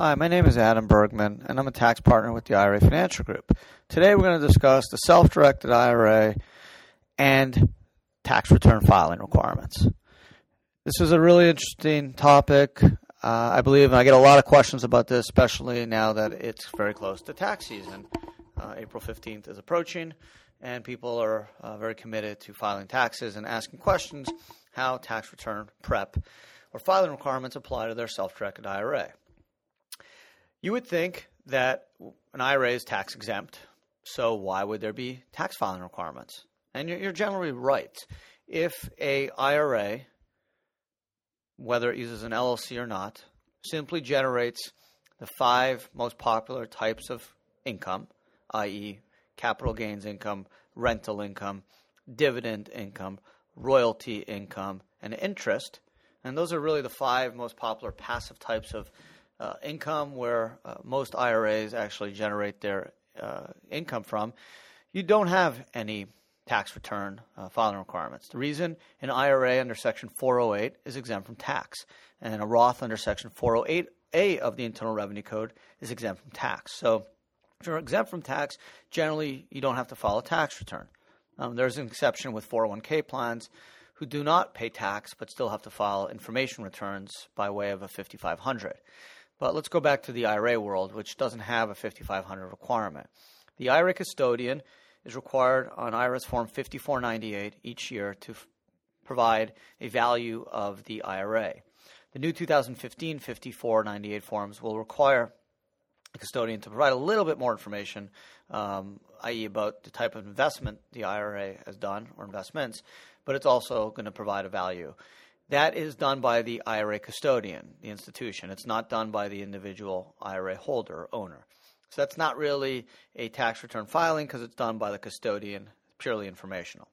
Hi, my name is Adam Bergman, and I'm a tax partner with the IRA Financial Group. Today we're going to discuss the self directed IRA and tax return filing requirements. This is a really interesting topic. Uh, I believe I get a lot of questions about this, especially now that it's very close to tax season. Uh, April 15th is approaching, and people are uh, very committed to filing taxes and asking questions how tax return prep or filing requirements apply to their self directed IRA. You would think that an IRA is tax exempt, so why would there be tax filing requirements? And you're generally right. If a IRA, whether it uses an LLC or not, simply generates the five most popular types of income, i.e., capital gains income, rental income, dividend income, royalty income, and interest, and those are really the five most popular passive types of uh, income where uh, most IRAs actually generate their uh, income from, you don't have any tax return uh, filing requirements. The reason an IRA under Section 408 is exempt from tax, and a Roth under Section 408A of the Internal Revenue Code is exempt from tax. So, if you're exempt from tax, generally you don't have to file a tax return. Um, there's an exception with 401k plans who do not pay tax but still have to file information returns by way of a 5500. But let's go back to the IRA world, which doesn't have a 5500 requirement. The IRA custodian is required on IRS Form 5498 each year to f- provide a value of the IRA. The new 2015 5498 forms will require the custodian to provide a little bit more information, um, i.e., about the type of investment the IRA has done or investments, but it's also going to provide a value. That is done by the IRA custodian, the institution. It's not done by the individual IRA holder, owner. So that's not really a tax return filing because it's done by the custodian, purely informational.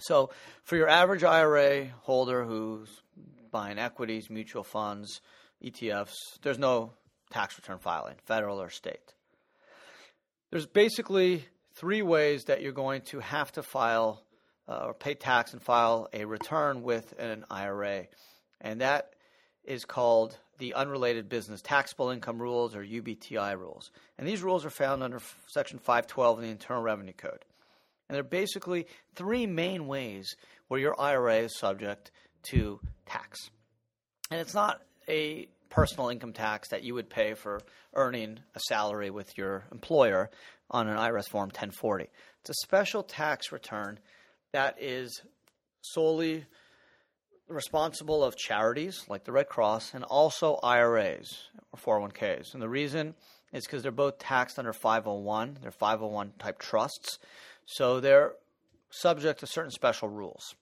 So for your average IRA holder who's buying equities, mutual funds, ETFs, there's no tax return filing, federal or state. There's basically three ways that you're going to have to file uh, or pay tax and file a return with an IRA. And that is called the Unrelated Business Taxable Income Rules or UBTI rules. And these rules are found under Section 512 of the Internal Revenue Code. And there are basically three main ways where your IRA is subject to tax. And it's not a personal income tax that you would pay for earning a salary with your employer on an IRS Form 1040. It's a special tax return that is solely responsible of charities like the Red Cross and also IRAs or 401ks. And the reason is because they're both taxed under 501. They're 501 type trusts. So they're subject to certain special rules.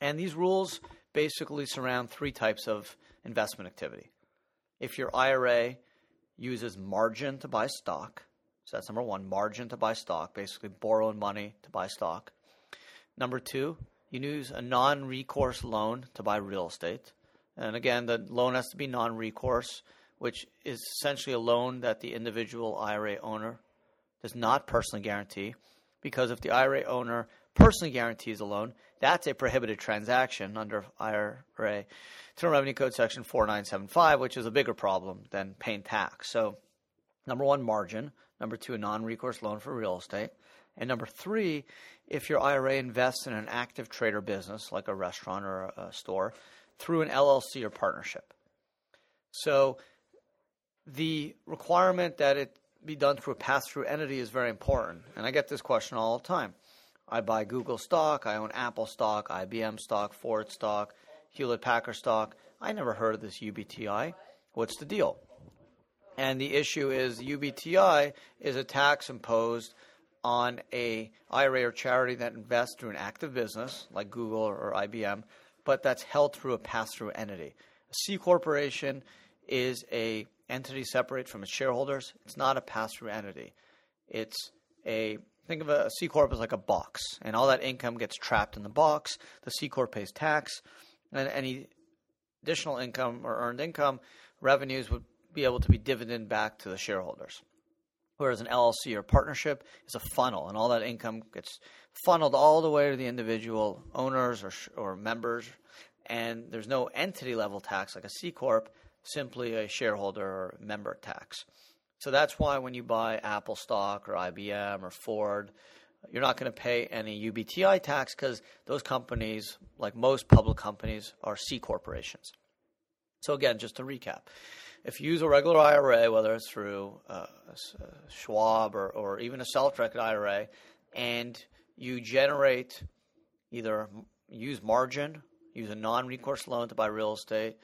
And these rules basically surround three types of investment activity. If your IRA uses margin to buy stock, so that's number one, margin to buy stock, basically borrowing money to buy stock. Number two, you use a non recourse loan to buy real estate. And again, the loan has to be non recourse, which is essentially a loan that the individual IRA owner does not personally guarantee. Because if the IRA owner personally guarantees a loan, that's a prohibited transaction under IRA Internal Revenue Code Section 4975, which is a bigger problem than paying tax. So, number one, margin. Number two, a non recourse loan for real estate. And number three, if your IRA invests in an active trader business like a restaurant or a store through an LLC or partnership. So the requirement that it be done through a pass through entity is very important. And I get this question all the time. I buy Google stock, I own Apple stock, IBM stock, Ford stock, Hewlett Packard stock. I never heard of this UBTI. What's the deal? And the issue is UBTI is a tax imposed on a IRA or charity that invests through an active business like Google or IBM, but that's held through a pass-through entity. A C corporation is a entity separate from its shareholders. It's not a pass-through entity. It's a think of a, a C corp as like a box, and all that income gets trapped in the box. The C corp pays tax, and any additional income or earned income revenues would be able to be dividend back to the shareholders whereas an LLC or partnership is a funnel, and all that income gets funneled all the way to the individual owners or, or members, and there's no entity level tax like a C corp simply a shareholder or member tax. So that's why when you buy Apple stock or IBM or Ford, you're not going to pay any UBTI tax because those companies, like most public companies, are C corporations. So again, just to recap, if you use a regular IRA, whether it's through uh, Schwab or, or even a self-directed IRA, and you generate either use margin, use a non-recourse loan to buy real estate,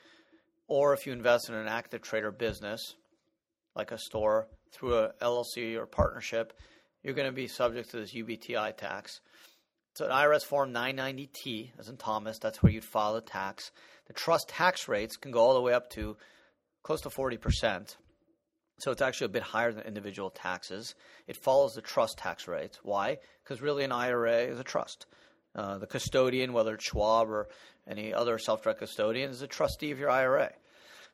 or if you invest in an active trader business, like a store through a LLC or partnership, you're going to be subject to this UBTI tax. So an IRS form 990T, as in Thomas, that's where you'd file the tax. The trust tax rates can go all the way up to close to 40%. So it's actually a bit higher than individual taxes. It follows the trust tax rate. Why? Because really an IRA is a trust. Uh, the custodian, whether it's Schwab or any other self-direct custodian, is a trustee of your IRA.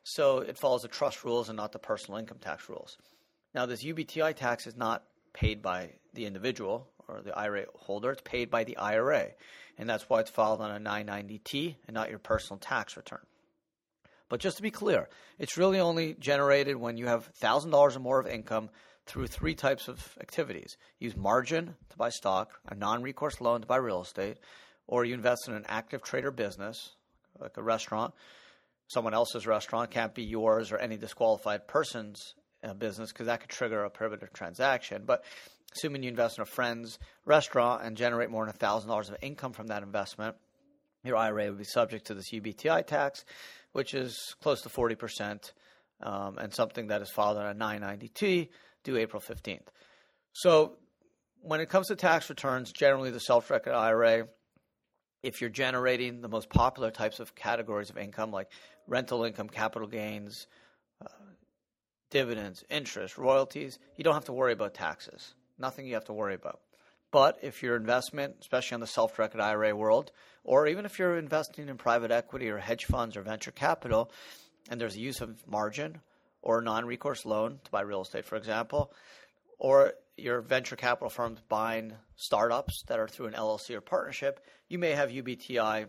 So it follows the trust rules and not the personal income tax rules. Now, this UBTI tax is not paid by the individual or the IRA holder, it's paid by the IRA. And that's why it's filed on a 990T and not your personal tax return. But just to be clear, it's really only generated when you have $1,000 or more of income through three types of activities. Use margin to buy stock, a non recourse loan to buy real estate, or you invest in an active trader business, like a restaurant. Someone else's restaurant can't be yours or any disqualified person's uh, business because that could trigger a prohibited transaction. But assuming you invest in a friend's restaurant and generate more than $1,000 of income from that investment, your IRA would be subject to this UBTI tax, which is close to 40%, um, and something that is filed on a 990T due April 15th. So when it comes to tax returns, generally the self directed IRA, if you're generating the most popular types of categories of income like rental income, capital gains, uh, dividends, interest, royalties, you don't have to worry about taxes. Nothing you have to worry about. But if your investment, especially on the self directed IRA world, or even if you're investing in private equity or hedge funds or venture capital, and there's a use of margin or a non recourse loan to buy real estate, for example, or your venture capital firms buying startups that are through an LLC or partnership, you may have UBTI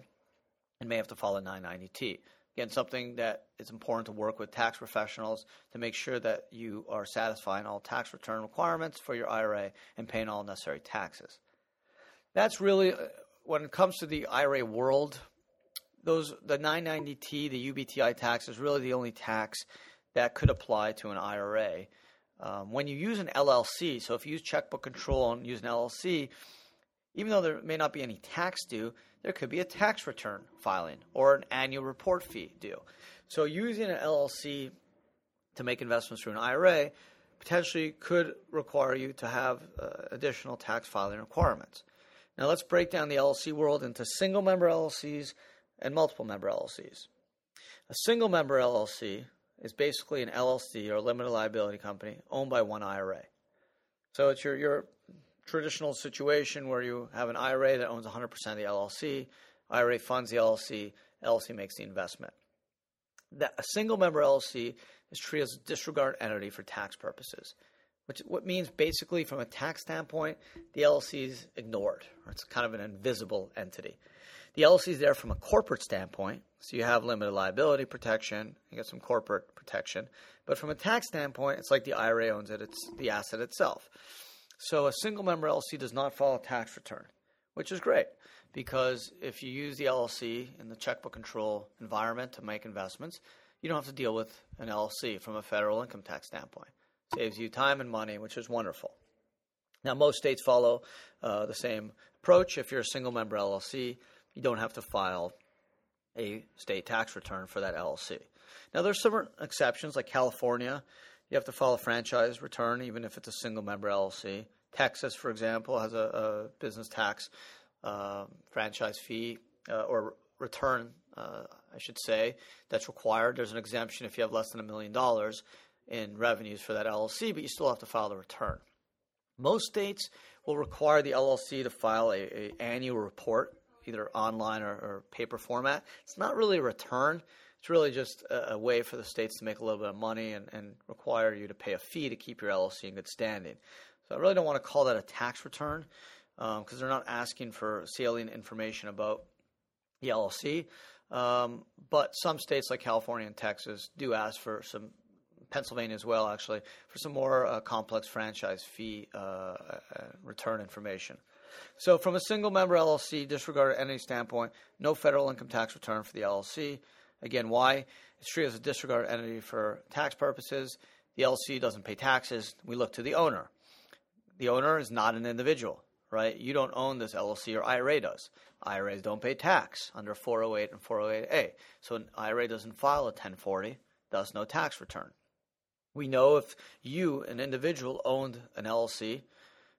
and may have to follow 990T. Again, something that is important to work with tax professionals to make sure that you are satisfying all tax return requirements for your IRA and paying all necessary taxes. That's really, uh, when it comes to the IRA world, those the 990T, the UBTI tax is really the only tax that could apply to an IRA. Um, when you use an LLC, so if you use checkbook control and use an LLC, even though there may not be any tax due, there could be a tax return filing or an annual report fee due. So using an LLC to make investments through an IRA potentially could require you to have uh, additional tax filing requirements. Now let's break down the LLC world into single member LLCs and multiple member LLCs. A single member LLC is basically an LLC or limited liability company owned by one IRA. So it's your, your traditional situation where you have an IRA that owns 100% of the LLC, IRA funds the LLC, LLC makes the investment. That a single member LLC is treated as a disregard entity for tax purposes, which what means basically from a tax standpoint, the LLC is ignored, or it's kind of an invisible entity. The LLC is there from a corporate standpoint, so you have limited liability protection, you get some corporate protection, but from a tax standpoint, it's like the IRA owns it, it's the asset itself. So a single member LLC does not file a tax return, which is great because if you use the LLC in the checkbook control environment to make investments, you don't have to deal with an LLC from a federal income tax standpoint. It Saves you time and money, which is wonderful. Now, most states follow uh, the same approach. If you're a single member LLC, you don't have to file a state tax return for that LLC. Now, there's some exceptions, like California you have to file a franchise return, even if it's a single member LLC. Texas, for example, has a, a business tax uh, franchise fee uh, or return, uh, I should say, that's required. There's an exemption if you have less than a million dollars in revenues for that LLC, but you still have to file the return. Most states will require the LLC to file a, a annual report, either online or, or paper format. It's not really a return it's really just a, way for the states to make a little bit of money and, and require you to pay a fee to keep your LLC in good standing. So I really don't want to call that a tax return because um, they're not asking for salient information about the LLC. Um, but some states like California and Texas do ask for some, Pennsylvania as well, actually, for some more uh, complex franchise fee uh, uh, return information. So, from a single member LLC disregarded entity standpoint, no federal income tax return for the LLC. Again, why? It's treated as a disregarded entity for tax purposes. The LLC doesn't pay taxes. We look to the owner. The owner is not an individual, right? You don't own this LLC or IRA does. IRAs don't pay tax under 408 and 408A. So an IRA doesn't file a 1040, thus no tax return. We know if you, an individual, owned an LLC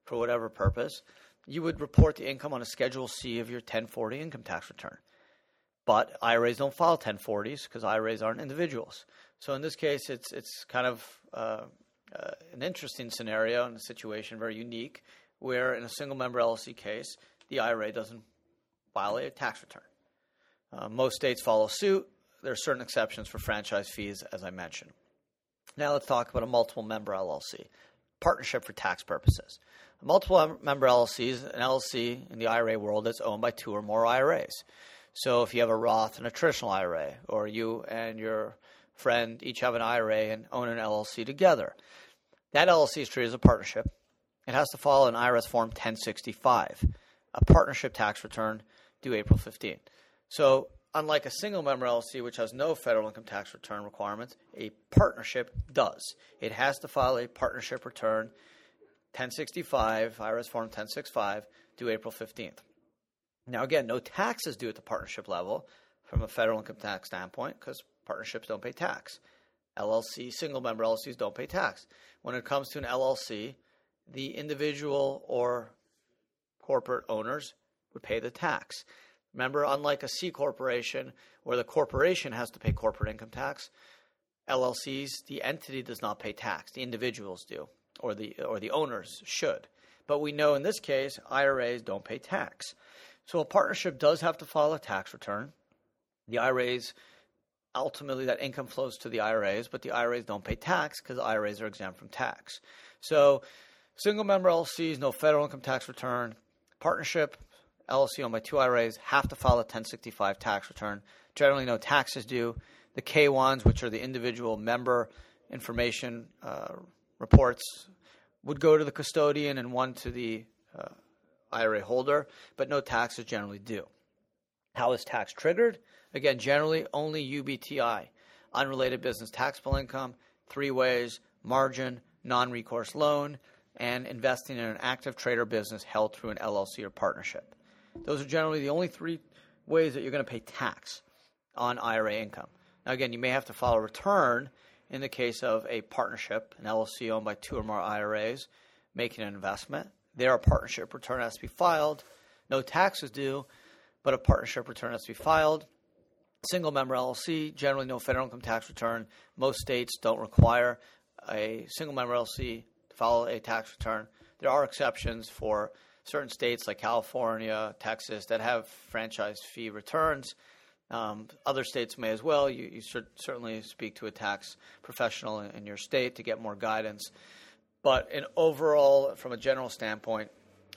for whatever purpose, you would report the income on a Schedule C of your 1040 income tax return. But IRAs don't file 1040s because IRAs aren't individuals. So in this case, it's it's kind of uh, uh, an interesting scenario and a situation very unique, where in a single member LLC case, the IRA doesn't file a tax return. Uh, most states follow suit. There are certain exceptions for franchise fees, as I mentioned. Now let's talk about a multiple member LLC, partnership for tax purposes. A multiple member LLC is an LLC in the IRA world that's owned by two or more IRAs. So if you have a Roth and a traditional IRA, or you and your friend each have an IRA and own an LLC together, that LLC is treated as a partnership. It has to follow an IRS Form 1065, a partnership tax return due April 15. So unlike a single member LLC, which has no federal income tax return requirements, a partnership does. It has to file a partnership return 1065, IRS Form 1065, due April 15th. Now, again, no taxes due at the partnership level from a federal income tax standpoint because partnerships don't pay tax. LLC, single member LLCs don't pay tax. When it comes to an LLC, the individual or corporate owners would pay the tax. Remember, unlike a C corporation where the corporation has to pay corporate income tax, LLCs, the entity does not pay tax. The individuals do, or the or the owners should. But we know in this case, IRAs don't pay tax. So a partnership does have to file a tax return. The IRAs ultimately that income flows to the IRAs, but the IRAs don't pay tax because IRAs are exempt from tax. So single member LLCs, no federal income tax return. Partnership, LLC owned by two IRAs have to file a 1065 tax return. Generally, no taxes due. The K1s, which are the individual member information uh, reports, would go to the custodian and one to the uh, IRA holder, but no taxes generally due. How is tax triggered? Again, generally only UBTI, unrelated business taxable income, three ways margin, non recourse loan, and investing in an active trader business held through an LLC or partnership. Those are generally the only three ways that you're going to pay tax on IRA income. Now, again, you may have to file a return in the case of a partnership, an LLC owned by two or more IRAs, making an investment. There, a partnership return has to be filed. No taxes due, but a partnership return has to be filed. Single member LLC, generally no federal income tax return. Most states don't require a single member LLC to file a tax return. There are exceptions for certain states like California, Texas that have franchise fee returns. Um, other states may as well. You, you, should certainly speak to a tax professional in, in, your state to get more guidance. But in overall, from a general standpoint,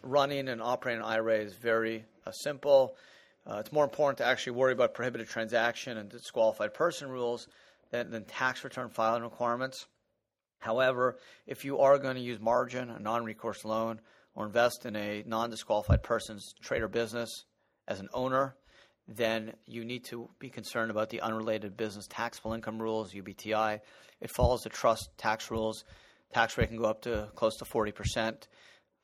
running and operating an IRA is very uh, simple. Uh, it's more important to actually worry about prohibited transaction and disqualified person rules than, than tax return filing requirements. However, if you are going to use margin, a non recourse loan, or invest in a non disqualified person's trade or business as an owner, then you need to be concerned about the unrelated business taxable income rules, UBTI. It follows the trust tax rules. Tax rate can go up to close to 40%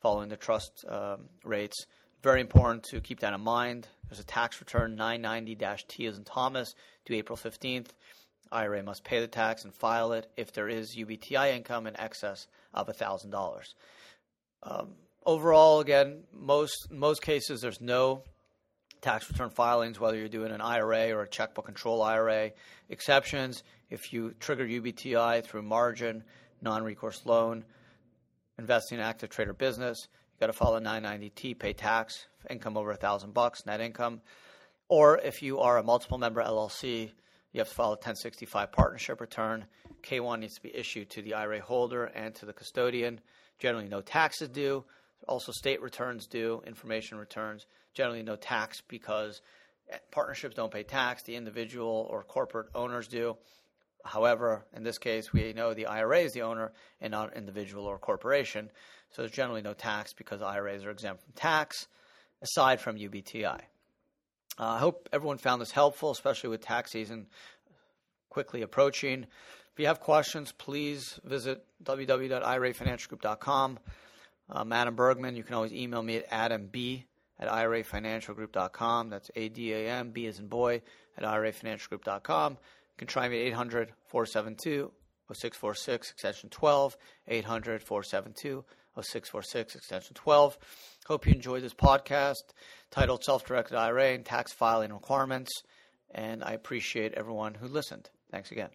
following the trust um, rates. Very important to keep that in mind. There's a tax return 990 T as in Thomas due April 15th. IRA must pay the tax and file it if there is UBTI income in excess of $1,000. Um, overall, again, most most cases there's no tax return filings, whether you're doing an IRA or a checkbook control IRA. Exceptions if you trigger UBTI through margin, non-recourse loan, investing in active trader business, you got to file a 990T, pay tax, income over a thousand bucks, net income. Or if you are a multiple member LLC, you have to file a 1065 partnership return. K1 needs to be issued to the IRA holder and to the custodian. Generally, no taxes due. Also, state returns due, information returns. Generally, no tax because Partnerships don't pay tax, the individual or corporate owners do. However, in this case, we know the IRA is the owner and not an individual or corporation. So there's generally no tax because IRAs are exempt from tax, aside from UBTI. Uh, I hope everyone found this helpful, especially with tax season quickly approaching. If you have questions, please visit www.irafinancialgroup.com. I'm Adam Bergman. You can always email me at adamb at irafinancialgroup.com. That's A-D-A-M, B as in boy, at irafinancialgroup.com. You can try me at 800 472 0646, extension 12, 800 472 0646, extension 12. Hope you enjoyed this podcast titled Self Directed IRA and Tax Filing Requirements. And I appreciate everyone who listened. Thanks again.